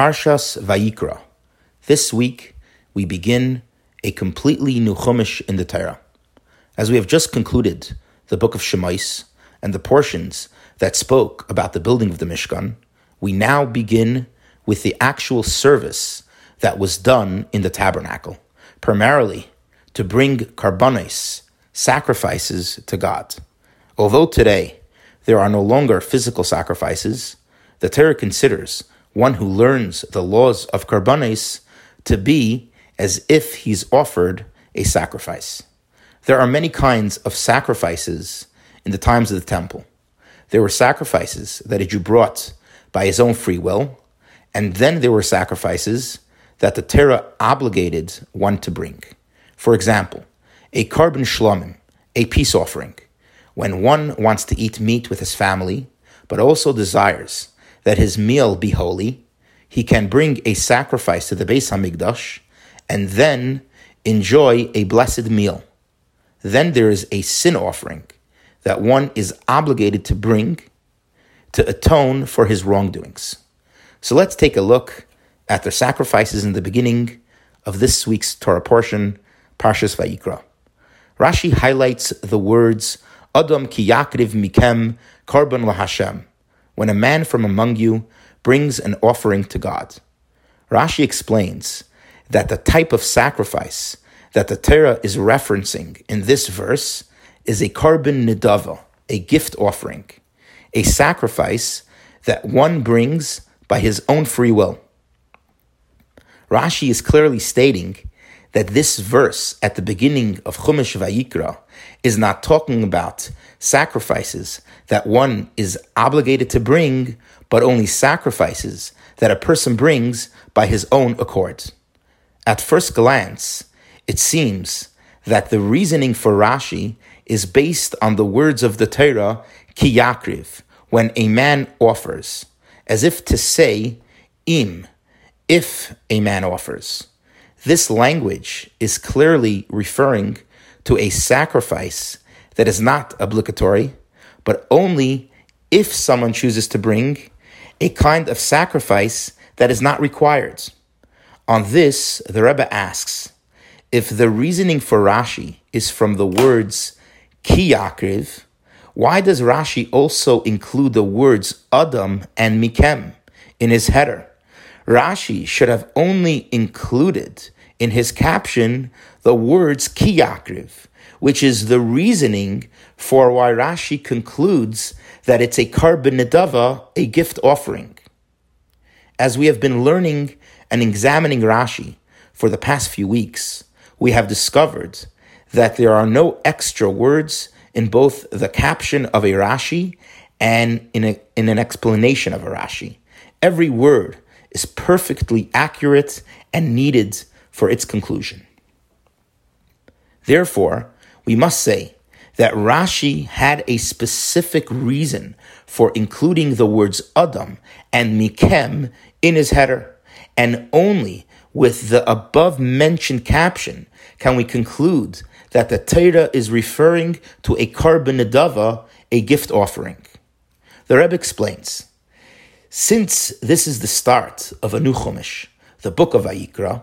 Parshas Vayikra. This week, we begin a completely new Chumash in the Torah. As we have just concluded the book of Shemais and the portions that spoke about the building of the Mishkan, we now begin with the actual service that was done in the tabernacle, primarily to bring karbonis, sacrifices to God. Although today there are no longer physical sacrifices, the Torah considers one who learns the laws of karbonis to be as if he's offered a sacrifice. There are many kinds of sacrifices in the times of the temple. There were sacrifices that a Jew brought by his own free will, and then there were sacrifices that the Torah obligated one to bring. For example, a korban shlomim, a peace offering, when one wants to eat meat with his family, but also desires that his meal be holy, he can bring a sacrifice to the Beis Hamikdash and then enjoy a blessed meal. Then there is a sin offering that one is obligated to bring to atone for his wrongdoings. So let's take a look at the sacrifices in the beginning of this week's Torah portion, Parshas Vayikra. Rashi highlights the words Adam ki yakriv mikem korban lahashem, when a man from among you brings an offering to God. Rashi explains that the type of sacrifice that the Torah is referencing in this verse is a korban nidava, a gift offering, a sacrifice that one brings by his own free will. Rashi is clearly stating that this verse at the beginning of Chumash Vayikra is not talking about sacrifices that one is obligated to bring, but only sacrifices that a person brings by his own accord. At first glance, it seems that the reasoning for Rashi is based on the words of the Torah, ki yakriv, when a man offers, as if to say, im, if a man offers. This language is clearly referring to a sacrifice that is not obligatory, but only if someone chooses to bring a kind of sacrifice that is not required. On this, the Rebbe asks if the reasoning for Rashi is from the words ki yakriv, why does Rashi also include the words Adam and Mikem in his header? Rashi should have only included in his caption the words kiyakriv, which is the reasoning for why Rashi concludes that it's a korban nedava, a gift offering. As we have been learning and examining Rashi for the past few weeks, we have discovered that there are no extra words in both the caption of a Rashi and in, a, in an explanation of a Rashi. Every word is perfectly accurate and needed for its conclusion. Therefore, we must say that Rashi had a specific reason for including the words Adam and Mikem in his header, and only with the above mentioned caption can we conclude that the Torah is referring to a nedava, a gift offering. The Rebbe explains since this is the start of a new Chumash, the book of Vayikra,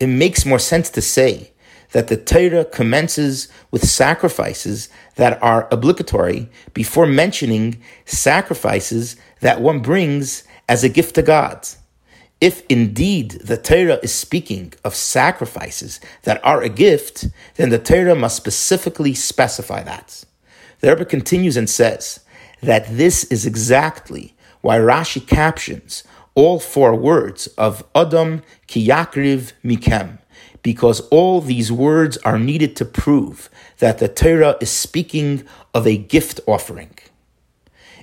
it makes more sense to say that the Torah commences with sacrifices that are obligatory before mentioning sacrifices that one brings as a gift to God. If indeed the Torah is speaking of sacrifices that are a gift, then the Torah must specifically specify that. The Rebbe continues and says that this is exactly why Rashi captions all four words of Adam Kiyakriv Mikem, because all these words are needed to prove that the Torah is speaking of a gift offering.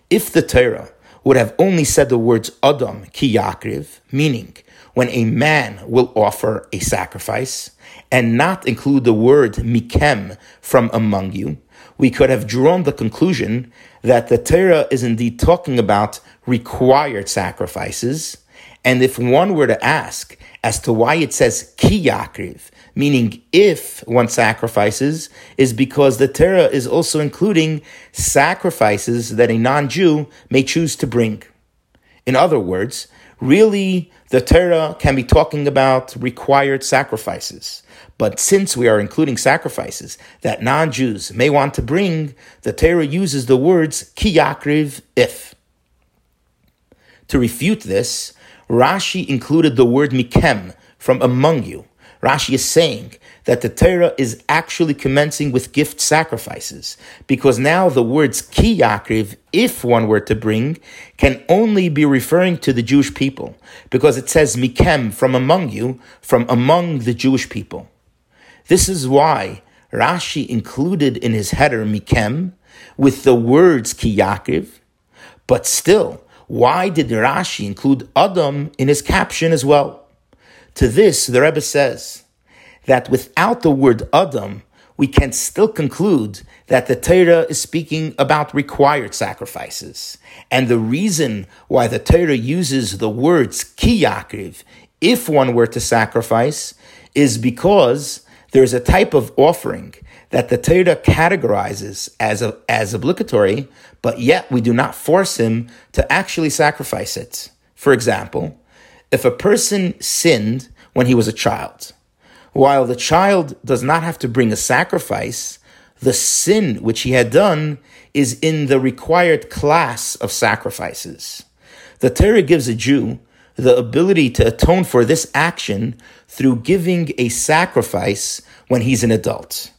If the Torah would have only said the words Adam Kiyakriv, meaning when a man will offer a sacrifice, and not include the word Mikem from among you, we could have drawn the conclusion that the Torah is indeed talking about required sacrifices. And if one were to ask as to why it says ki yakriv, meaning if one sacrifices, is because the Torah is also including sacrifices that a non-Jew may choose to bring. In other words, Really, the Torah can be talking about required sacrifices. But since we are including sacrifices that non Jews may want to bring, the Torah uses the words ki yakriv if. To refute this, Rashi included the word mikem from among you. Rashi is saying that the Torah is actually commencing with gift sacrifices, because now the words ki yakriv, if one were to bring, can only be referring to the Jewish people, because it says mikem, from among you, from among the Jewish people. This is why Rashi included in his header mikem with the words ki yakriv, but still, why did Rashi include Adam in his caption as well? To this, the Rebbe says, that without the word Adam, we can still conclude that the Torah is speaking about required sacrifices. And the reason why the Torah uses the words ki yakriv, if one were to sacrifice, is because there's a type of offering that the Torah categorizes as, a, as obligatory, but yet we do not force him to actually sacrifice it. For example, if a person sinned when he was a child, while the child does not have to bring a sacrifice, the sin which he had done is in the required class of sacrifices. The Torah gives a Jew the ability to atone for this action through giving a sacrifice when he's an adult.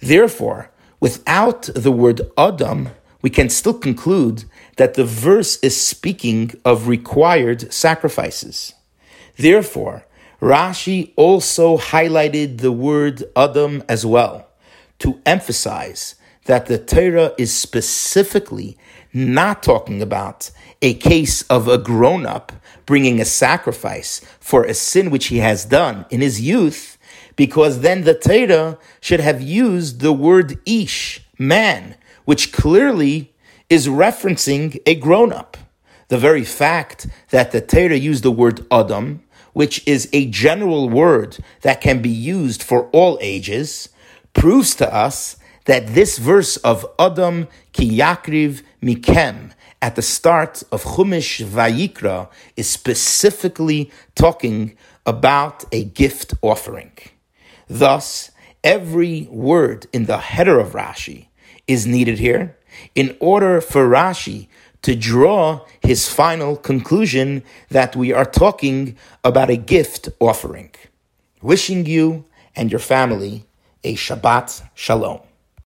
Therefore, without the word Adam, we can still conclude that the verse is speaking of required sacrifices. Therefore, Rashi also highlighted the word Adam as well to emphasize that the Torah is specifically not talking about a case of a grown up bringing a sacrifice for a sin which he has done in his youth, because then the Torah should have used the word ish, man, which clearly is referencing a grown up. The very fact that the Torah used the word Adam which is a general word that can be used for all ages, proves to us that this verse of Adam ki yakriv mikem at the start of Chumash Vayikra is specifically talking about a gift offering. Thus, every word in the header of Rashi is needed here in order for Rashi to draw his final conclusion that we are talking about a gift offering. Wishing you and your family a Shabbat Shalom.